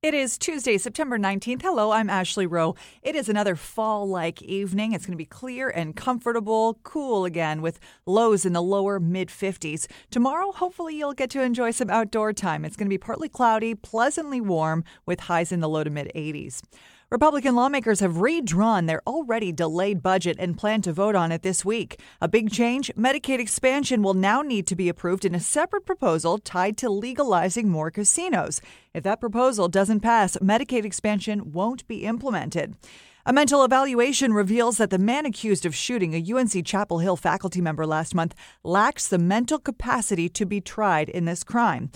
It is Tuesday, September 19th. Hello, I'm Ashley Rowe. It is another fall like evening. It's going to be clear and comfortable, cool again with lows in the lower mid 50s. Tomorrow, hopefully, you'll get to enjoy some outdoor time. It's going to be partly cloudy, pleasantly warm with highs in the low to mid 80s. Republican lawmakers have redrawn their already delayed budget and plan to vote on it this week. A big change Medicaid expansion will now need to be approved in a separate proposal tied to legalizing more casinos. If that proposal doesn't pass, Medicaid expansion won't be implemented. A mental evaluation reveals that the man accused of shooting a UNC Chapel Hill faculty member last month lacks the mental capacity to be tried in this crime.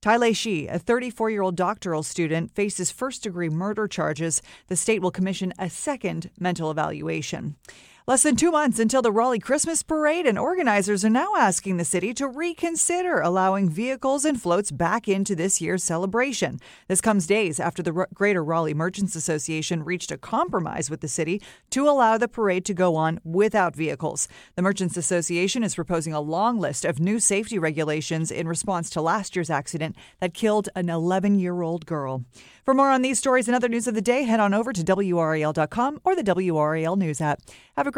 Tai Shi, a 34 year old doctoral student, faces first degree murder charges. The state will commission a second mental evaluation. Less than two months until the Raleigh Christmas Parade, and organizers are now asking the city to reconsider allowing vehicles and floats back into this year's celebration. This comes days after the Greater Raleigh Merchants Association reached a compromise with the city to allow the parade to go on without vehicles. The Merchants Association is proposing a long list of new safety regulations in response to last year's accident that killed an 11 year old girl. For more on these stories and other news of the day, head on over to WRAL.com or the WRAL News app. Have a